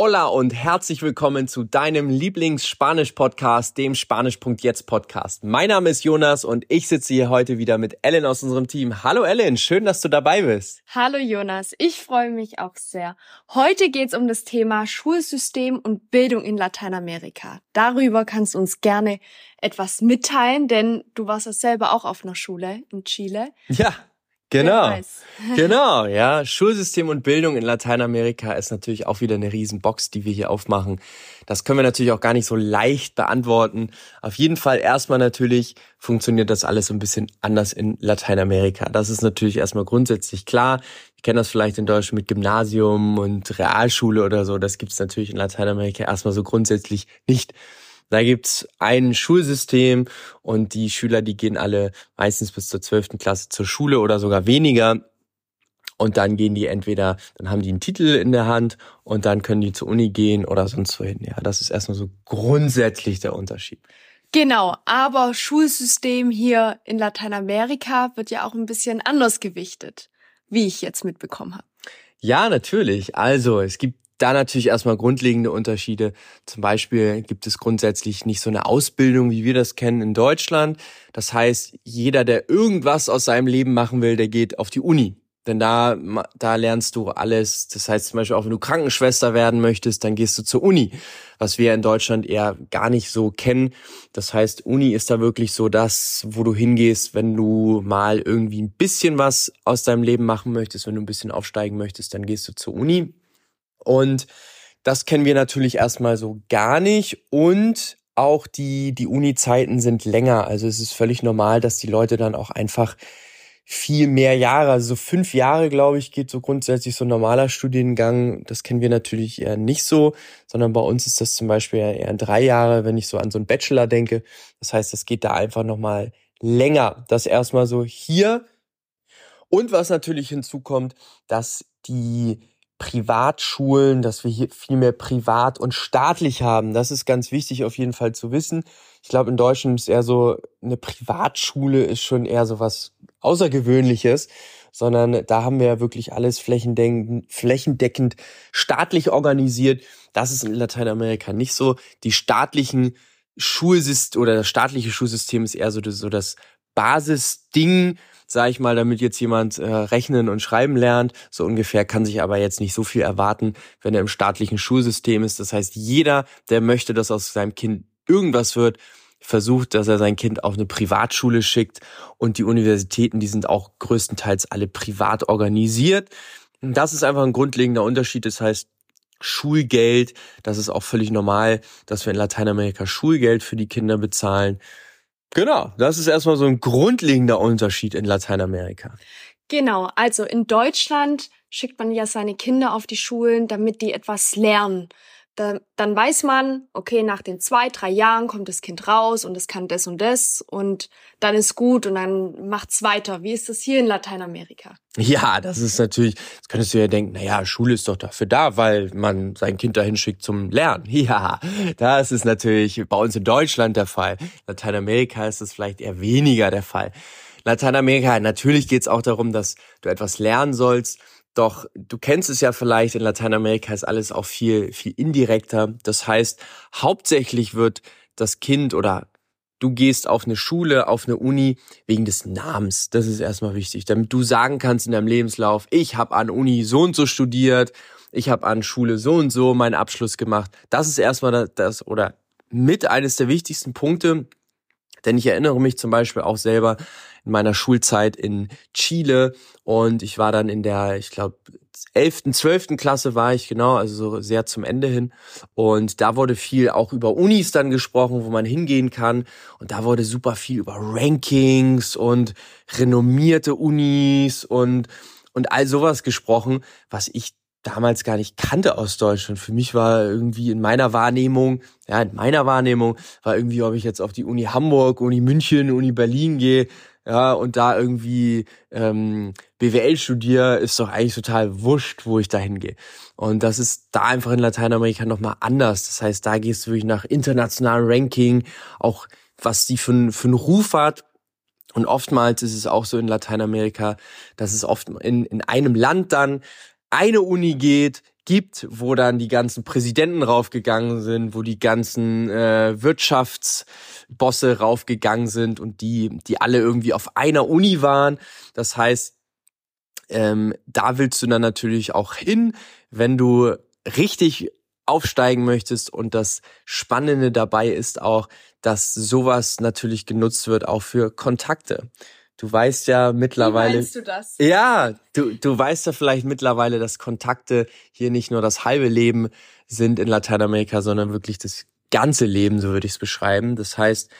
Hola und herzlich willkommen zu deinem Lieblings-Spanisch-Podcast, dem Spanisch.jetzt Podcast. Mein Name ist Jonas und ich sitze hier heute wieder mit Ellen aus unserem Team. Hallo Ellen, schön, dass du dabei bist. Hallo Jonas, ich freue mich auch sehr. Heute geht es um das Thema Schulsystem und Bildung in Lateinamerika. Darüber kannst du uns gerne etwas mitteilen, denn du warst ja selber auch auf einer Schule in Chile. Ja, Genau, genau, ja. Schulsystem und Bildung in Lateinamerika ist natürlich auch wieder eine Riesenbox, die wir hier aufmachen. Das können wir natürlich auch gar nicht so leicht beantworten. Auf jeden Fall erstmal natürlich funktioniert das alles so ein bisschen anders in Lateinamerika. Das ist natürlich erstmal grundsätzlich klar. Ich kenne das vielleicht in Deutschland mit Gymnasium und Realschule oder so. Das gibt's natürlich in Lateinamerika erstmal so grundsätzlich nicht. Da gibt's ein Schulsystem und die Schüler, die gehen alle meistens bis zur zwölften Klasse zur Schule oder sogar weniger. Und dann gehen die entweder, dann haben die einen Titel in der Hand und dann können die zur Uni gehen oder sonst wohin. Ja, das ist erstmal so grundsätzlich der Unterschied. Genau, aber Schulsystem hier in Lateinamerika wird ja auch ein bisschen anders gewichtet, wie ich jetzt mitbekommen habe. Ja, natürlich. Also es gibt da natürlich erstmal grundlegende Unterschiede. Zum Beispiel gibt es grundsätzlich nicht so eine Ausbildung, wie wir das kennen in Deutschland. Das heißt, jeder, der irgendwas aus seinem Leben machen will, der geht auf die Uni. Denn da, da lernst du alles. Das heißt zum Beispiel auch, wenn du Krankenschwester werden möchtest, dann gehst du zur Uni. Was wir in Deutschland eher gar nicht so kennen. Das heißt, Uni ist da wirklich so das, wo du hingehst, wenn du mal irgendwie ein bisschen was aus deinem Leben machen möchtest, wenn du ein bisschen aufsteigen möchtest, dann gehst du zur Uni. Und das kennen wir natürlich erstmal so gar nicht. Und auch die, die Uni-Zeiten sind länger. Also es ist völlig normal, dass die Leute dann auch einfach viel mehr Jahre, also so fünf Jahre, glaube ich, geht so grundsätzlich so ein normaler Studiengang. Das kennen wir natürlich eher nicht so, sondern bei uns ist das zum Beispiel eher drei Jahre, wenn ich so an so einen Bachelor denke. Das heißt, es geht da einfach nochmal länger. Das erstmal so hier. Und was natürlich hinzukommt, dass die Privatschulen, dass wir hier viel mehr privat und staatlich haben. Das ist ganz wichtig auf jeden Fall zu wissen. Ich glaube, in Deutschland ist eher so, eine Privatschule ist schon eher so was Außergewöhnliches, sondern da haben wir ja wirklich alles flächendeckend, flächendeckend staatlich organisiert. Das ist in Lateinamerika nicht so. Die staatlichen Schulsystem oder das staatliche Schulsystem ist eher so das, so das Basisding, sage ich mal, damit jetzt jemand äh, rechnen und schreiben lernt. So ungefähr kann sich aber jetzt nicht so viel erwarten, wenn er im staatlichen Schulsystem ist. Das heißt, jeder, der möchte, dass aus seinem Kind irgendwas wird, versucht, dass er sein Kind auf eine Privatschule schickt. Und die Universitäten, die sind auch größtenteils alle privat organisiert. Das ist einfach ein grundlegender Unterschied. Das heißt, Schulgeld, das ist auch völlig normal, dass wir in Lateinamerika Schulgeld für die Kinder bezahlen. Genau, das ist erstmal so ein grundlegender Unterschied in Lateinamerika. Genau, also in Deutschland schickt man ja seine Kinder auf die Schulen, damit die etwas lernen. Da, dann weiß man, okay, nach den zwei, drei Jahren kommt das Kind raus und es kann das und das und dann ist gut und dann macht's weiter. Wie ist das hier in Lateinamerika? Ja, das ist natürlich, das könntest du ja denken, na ja, Schule ist doch dafür da, weil man sein Kind dahin schickt zum Lernen. Ja, das ist natürlich bei uns in Deutschland der Fall. Lateinamerika ist es vielleicht eher weniger der Fall. Lateinamerika, natürlich geht's auch darum, dass du etwas lernen sollst doch du kennst es ja vielleicht, in Lateinamerika ist alles auch viel, viel indirekter. Das heißt, hauptsächlich wird das Kind oder du gehst auf eine Schule, auf eine Uni wegen des Namens. Das ist erstmal wichtig, damit du sagen kannst in deinem Lebenslauf, ich habe an Uni so und so studiert, ich habe an Schule so und so meinen Abschluss gemacht. Das ist erstmal das oder mit eines der wichtigsten Punkte, denn ich erinnere mich zum Beispiel auch selber in meiner Schulzeit in Chile und ich war dann in der, ich glaube, 11., 12. Klasse war ich, genau, also so sehr zum Ende hin. Und da wurde viel auch über Unis dann gesprochen, wo man hingehen kann. Und da wurde super viel über Rankings und renommierte Unis und, und all sowas gesprochen, was ich damals gar nicht kannte aus Deutschland. Für mich war irgendwie in meiner Wahrnehmung, ja, in meiner Wahrnehmung war irgendwie, ob ich jetzt auf die Uni Hamburg, Uni München, Uni Berlin gehe, ja, und da irgendwie ähm, BWL studiere, ist doch eigentlich total wurscht, wo ich da hingehe. Und das ist da einfach in Lateinamerika nochmal anders. Das heißt, da gehst du wirklich nach internationalem Ranking, auch was die für, für einen Ruf hat. Und oftmals ist es auch so in Lateinamerika, dass es oft in, in einem Land dann eine Uni geht, gibt, wo dann die ganzen Präsidenten raufgegangen sind, wo die ganzen äh, Wirtschaftsbosse raufgegangen sind und die, die alle irgendwie auf einer Uni waren. Das heißt, ähm, da willst du dann natürlich auch hin, wenn du richtig aufsteigen möchtest. Und das Spannende dabei ist auch, dass sowas natürlich genutzt wird auch für Kontakte. Du weißt ja mittlerweile. Wie meinst du das? Ja, du, du weißt ja vielleicht mittlerweile, dass Kontakte hier nicht nur das halbe Leben sind in Lateinamerika, sondern wirklich das ganze Leben, so würde ich es beschreiben. Das heißt,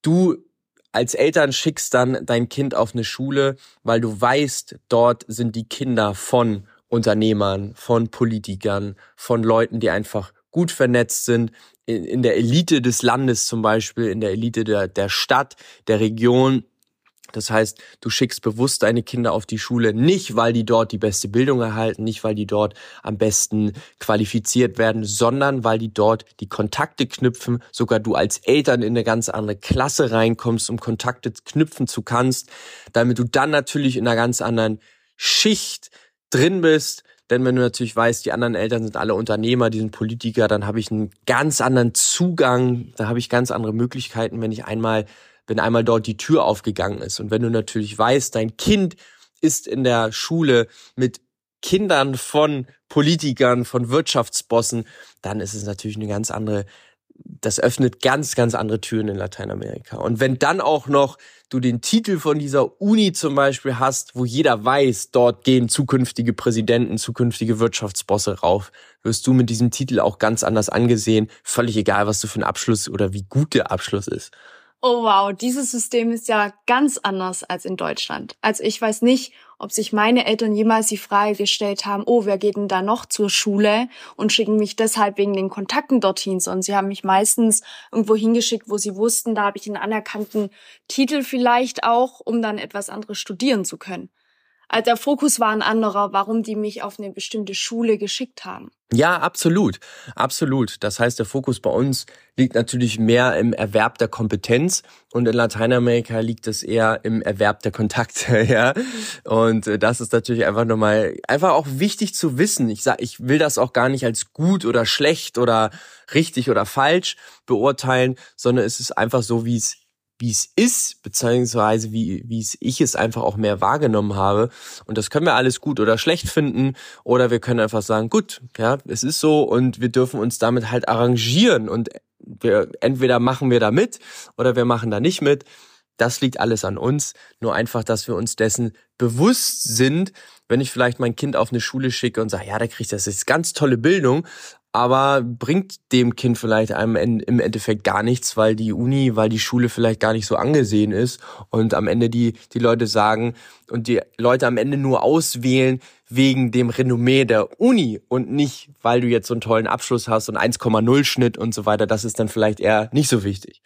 du als Eltern schickst dann dein Kind auf eine Schule, weil du weißt, dort sind die Kinder von Unternehmern, von Politikern, von Leuten, die einfach gut vernetzt sind, in, in der Elite des Landes zum Beispiel, in der Elite der, der Stadt, der Region. Das heißt, du schickst bewusst deine Kinder auf die Schule, nicht weil die dort die beste Bildung erhalten, nicht weil die dort am besten qualifiziert werden, sondern weil die dort die Kontakte knüpfen, sogar du als Eltern in eine ganz andere Klasse reinkommst, um Kontakte knüpfen zu kannst, damit du dann natürlich in einer ganz anderen Schicht drin bist. Denn wenn du natürlich weißt, die anderen Eltern sind alle Unternehmer, die sind Politiker, dann habe ich einen ganz anderen Zugang, da habe ich ganz andere Möglichkeiten, wenn ich einmal, wenn einmal dort die Tür aufgegangen ist. Und wenn du natürlich weißt, dein Kind ist in der Schule mit Kindern von Politikern, von Wirtschaftsbossen, dann ist es natürlich eine ganz andere das öffnet ganz, ganz andere Türen in Lateinamerika. Und wenn dann auch noch du den Titel von dieser Uni zum Beispiel hast, wo jeder weiß, dort gehen zukünftige Präsidenten, zukünftige Wirtschaftsbosse rauf, wirst du mit diesem Titel auch ganz anders angesehen. Völlig egal, was du für ein Abschluss oder wie gut der Abschluss ist. Oh wow, dieses System ist ja ganz anders als in Deutschland. Also ich weiß nicht, ob sich meine Eltern jemals die Frage gestellt haben, oh, wer geht denn da noch zur Schule und schicken mich deshalb wegen den Kontakten dorthin, sondern sie haben mich meistens irgendwo hingeschickt, wo sie wussten, da habe ich einen anerkannten Titel vielleicht auch, um dann etwas anderes studieren zu können. Also der Fokus war ein anderer, warum die mich auf eine bestimmte Schule geschickt haben. Ja, absolut. Absolut. Das heißt, der Fokus bei uns liegt natürlich mehr im Erwerb der Kompetenz und in Lateinamerika liegt es eher im Erwerb der Kontakte, ja. Und äh, das ist natürlich einfach nochmal, einfach auch wichtig zu wissen. Ich sag, ich will das auch gar nicht als gut oder schlecht oder richtig oder falsch beurteilen, sondern es ist einfach so, wie es wie es ist, beziehungsweise wie, wie ich es einfach auch mehr wahrgenommen habe. Und das können wir alles gut oder schlecht finden. Oder wir können einfach sagen, gut, ja, es ist so und wir dürfen uns damit halt arrangieren. Und wir, entweder machen wir da mit oder wir machen da nicht mit. Das liegt alles an uns. Nur einfach, dass wir uns dessen bewusst sind, wenn ich vielleicht mein Kind auf eine Schule schicke und sage, ja, da kriegt das jetzt ganz tolle Bildung, aber bringt dem Kind vielleicht einem im Endeffekt gar nichts, weil die Uni, weil die Schule vielleicht gar nicht so angesehen ist und am Ende die, die Leute sagen und die Leute am Ende nur auswählen wegen dem Renommee der Uni und nicht, weil du jetzt so einen tollen Abschluss hast und 1,0 Schnitt und so weiter. Das ist dann vielleicht eher nicht so wichtig.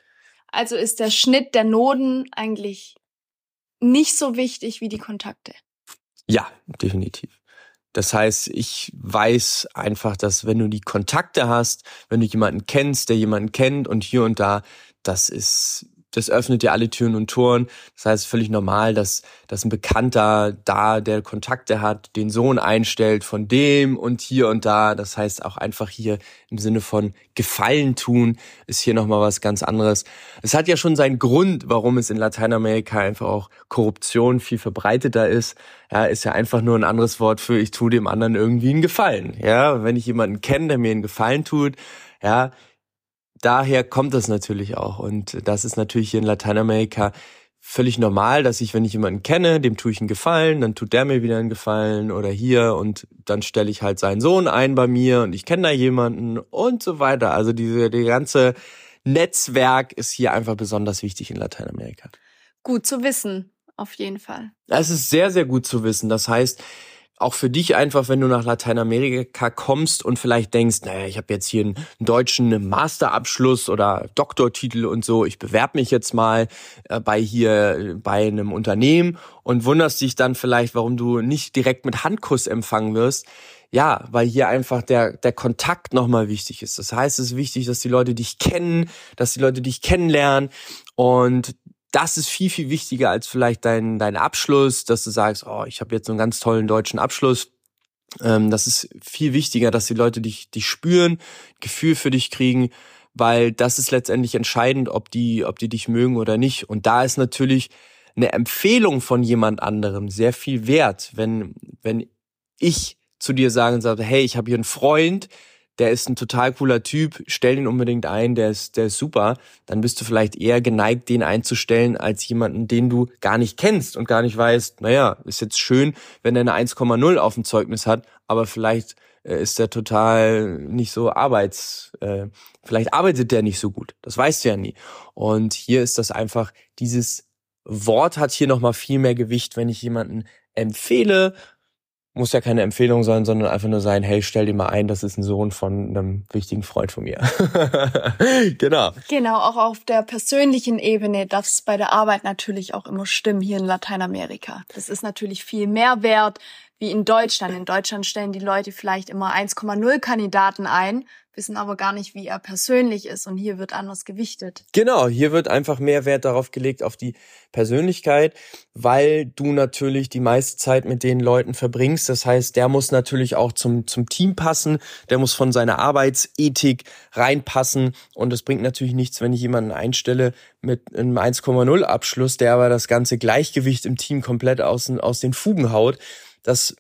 Also ist der Schnitt der Noten eigentlich nicht so wichtig wie die Kontakte. Ja, definitiv. Das heißt, ich weiß einfach, dass wenn du die Kontakte hast, wenn du jemanden kennst, der jemanden kennt und hier und da, das ist das öffnet dir alle Türen und Toren. Das heißt, völlig normal, dass, dass ein Bekannter da, der Kontakte hat, den Sohn einstellt von dem und hier und da. Das heißt auch einfach hier im Sinne von Gefallen tun, ist hier nochmal was ganz anderes. Es hat ja schon seinen Grund, warum es in Lateinamerika einfach auch Korruption viel verbreiteter ist. Ja, ist ja einfach nur ein anderes Wort für ich tue dem anderen irgendwie einen Gefallen. Ja, wenn ich jemanden kenne, der mir einen Gefallen tut, ja, daher kommt das natürlich auch. Und das ist natürlich hier in Lateinamerika völlig normal, dass ich, wenn ich jemanden kenne, dem tue ich einen Gefallen, dann tut der mir wieder einen Gefallen oder hier und dann stelle ich halt seinen Sohn ein bei mir und ich kenne da jemanden und so weiter. Also diese, die ganze Netzwerk ist hier einfach besonders wichtig in Lateinamerika. Gut zu wissen, auf jeden Fall. Es ist sehr, sehr gut zu wissen. Das heißt, auch für dich einfach, wenn du nach Lateinamerika kommst und vielleicht denkst, naja, ich habe jetzt hier einen deutschen Masterabschluss oder Doktortitel und so, ich bewerbe mich jetzt mal äh, bei hier bei einem Unternehmen und wunderst dich dann vielleicht, warum du nicht direkt mit Handkuss empfangen wirst. Ja, weil hier einfach der, der Kontakt nochmal wichtig ist. Das heißt, es ist wichtig, dass die Leute dich kennen, dass die Leute dich kennenlernen und das ist viel, viel wichtiger als vielleicht dein, dein Abschluss, dass du sagst, oh, ich habe jetzt so einen ganz tollen deutschen Abschluss. Ähm, das ist viel wichtiger, dass die Leute dich, dich spüren, Gefühl für dich kriegen, weil das ist letztendlich entscheidend, ob die, ob die dich mögen oder nicht. Und da ist natürlich eine Empfehlung von jemand anderem sehr viel wert, wenn, wenn ich zu dir sagen sage, hey, ich habe hier einen Freund, der ist ein total cooler Typ, stell den unbedingt ein, der ist, der ist super, dann bist du vielleicht eher geneigt, den einzustellen, als jemanden, den du gar nicht kennst und gar nicht weißt, naja, ist jetzt schön, wenn er eine 1,0 auf dem Zeugnis hat, aber vielleicht äh, ist der total nicht so arbeits, äh, vielleicht arbeitet der nicht so gut. Das weißt du ja nie. Und hier ist das einfach, dieses Wort hat hier nochmal viel mehr Gewicht, wenn ich jemanden empfehle, muss ja keine Empfehlung sein, sondern einfach nur sein, hey, stell dir mal ein, das ist ein Sohn von einem wichtigen Freund von mir. genau. Genau, auch auf der persönlichen Ebene darf es bei der Arbeit natürlich auch immer stimmen hier in Lateinamerika. Das ist natürlich viel mehr wert wie in Deutschland. In Deutschland stellen die Leute vielleicht immer 1,0 Kandidaten ein, wissen aber gar nicht, wie er persönlich ist. Und hier wird anders gewichtet. Genau, hier wird einfach mehr Wert darauf gelegt, auf die Persönlichkeit, weil du natürlich die meiste Zeit mit den Leuten verbringst. Das heißt, der muss natürlich auch zum, zum Team passen, der muss von seiner Arbeitsethik reinpassen. Und es bringt natürlich nichts, wenn ich jemanden einstelle mit einem 1,0 Abschluss, der aber das ganze Gleichgewicht im Team komplett aus, aus den Fugen haut. Das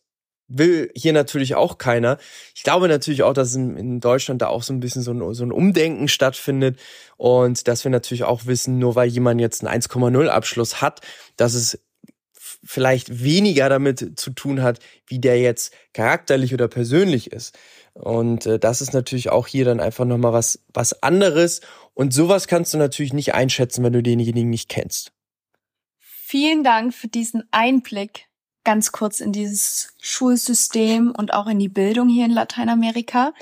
will hier natürlich auch keiner. Ich glaube natürlich auch, dass in, Deutschland da auch so ein bisschen so ein, so ein Umdenken stattfindet und dass wir natürlich auch wissen, nur weil jemand jetzt einen 1,0 Abschluss hat, dass es vielleicht weniger damit zu tun hat, wie der jetzt charakterlich oder persönlich ist. Und äh, das ist natürlich auch hier dann einfach nochmal was, was anderes. Und sowas kannst du natürlich nicht einschätzen, wenn du denjenigen nicht kennst. Vielen Dank für diesen Einblick ganz kurz in dieses Schulsystem und auch in die Bildung hier in Lateinamerika.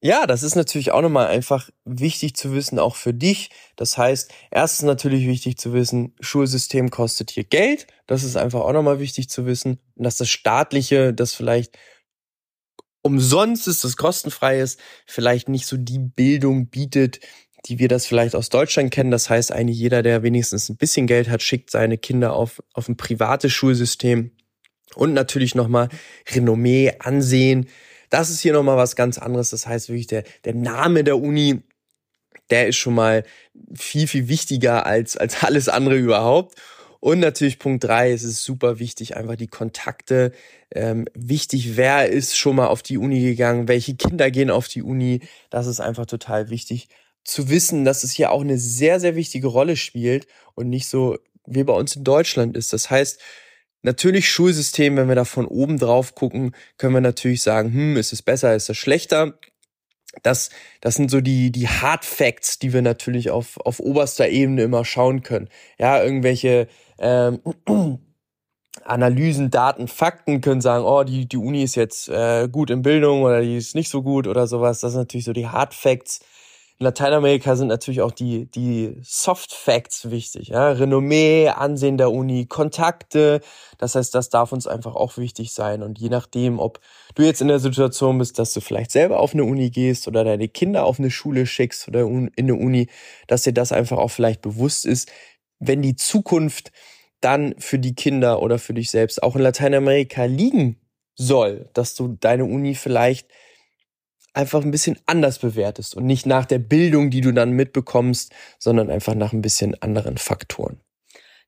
Ja, das ist natürlich auch nochmal einfach wichtig zu wissen, auch für dich. Das heißt, erstens natürlich wichtig zu wissen, Schulsystem kostet hier Geld. Das ist einfach auch nochmal wichtig zu wissen. Und dass das staatliche, das vielleicht umsonst ist, das kostenfrei ist, vielleicht nicht so die Bildung bietet, die wir das vielleicht aus Deutschland kennen. Das heißt, eigentlich jeder, der wenigstens ein bisschen Geld hat, schickt seine Kinder auf, auf ein privates Schulsystem. Und natürlich nochmal Renommee, Ansehen. Das ist hier nochmal was ganz anderes. Das heißt wirklich, der, der Name der Uni, der ist schon mal viel, viel wichtiger als, als alles andere überhaupt. Und natürlich Punkt drei, es ist super wichtig, einfach die Kontakte. Ähm, wichtig, wer ist schon mal auf die Uni gegangen, welche Kinder gehen auf die Uni. Das ist einfach total wichtig zu wissen, dass es hier auch eine sehr, sehr wichtige Rolle spielt und nicht so wie bei uns in Deutschland ist. Das heißt, Natürlich Schulsystem, wenn wir da von oben drauf gucken, können wir natürlich sagen, hm, ist es besser, ist es schlechter? Das, das sind so die, die Hard Facts, die wir natürlich auf, auf oberster Ebene immer schauen können. Ja, irgendwelche ähm, Analysen, Daten, Fakten können sagen, oh, die, die Uni ist jetzt äh, gut in Bildung oder die ist nicht so gut oder sowas. Das sind natürlich so die Hard Facts, in Lateinamerika sind natürlich auch die, die Soft Facts wichtig. Ja? Renommee, Ansehen der Uni, Kontakte. Das heißt, das darf uns einfach auch wichtig sein. Und je nachdem, ob du jetzt in der Situation bist, dass du vielleicht selber auf eine Uni gehst oder deine Kinder auf eine Schule schickst oder in eine Uni, dass dir das einfach auch vielleicht bewusst ist, wenn die Zukunft dann für die Kinder oder für dich selbst auch in Lateinamerika liegen soll, dass du deine Uni vielleicht einfach ein bisschen anders bewertest und nicht nach der Bildung, die du dann mitbekommst, sondern einfach nach ein bisschen anderen Faktoren.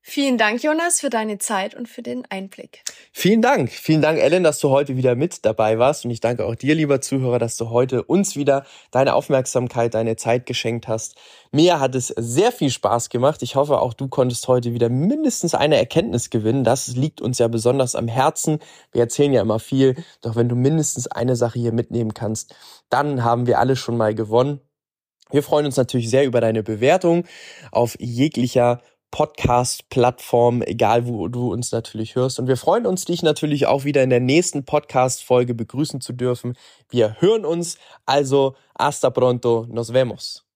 Vielen Dank, Jonas, für deine Zeit und für den Einblick. Vielen Dank. Vielen Dank, Ellen, dass du heute wieder mit dabei warst. Und ich danke auch dir, lieber Zuhörer, dass du heute uns wieder deine Aufmerksamkeit, deine Zeit geschenkt hast. Mir hat es sehr viel Spaß gemacht. Ich hoffe, auch du konntest heute wieder mindestens eine Erkenntnis gewinnen. Das liegt uns ja besonders am Herzen. Wir erzählen ja immer viel. Doch wenn du mindestens eine Sache hier mitnehmen kannst, dann haben wir alle schon mal gewonnen. Wir freuen uns natürlich sehr über deine Bewertung auf jeglicher Podcast-Plattform, egal wo du uns natürlich hörst. Und wir freuen uns, dich natürlich auch wieder in der nächsten Podcast-Folge begrüßen zu dürfen. Wir hören uns. Also, hasta pronto. Nos vemos.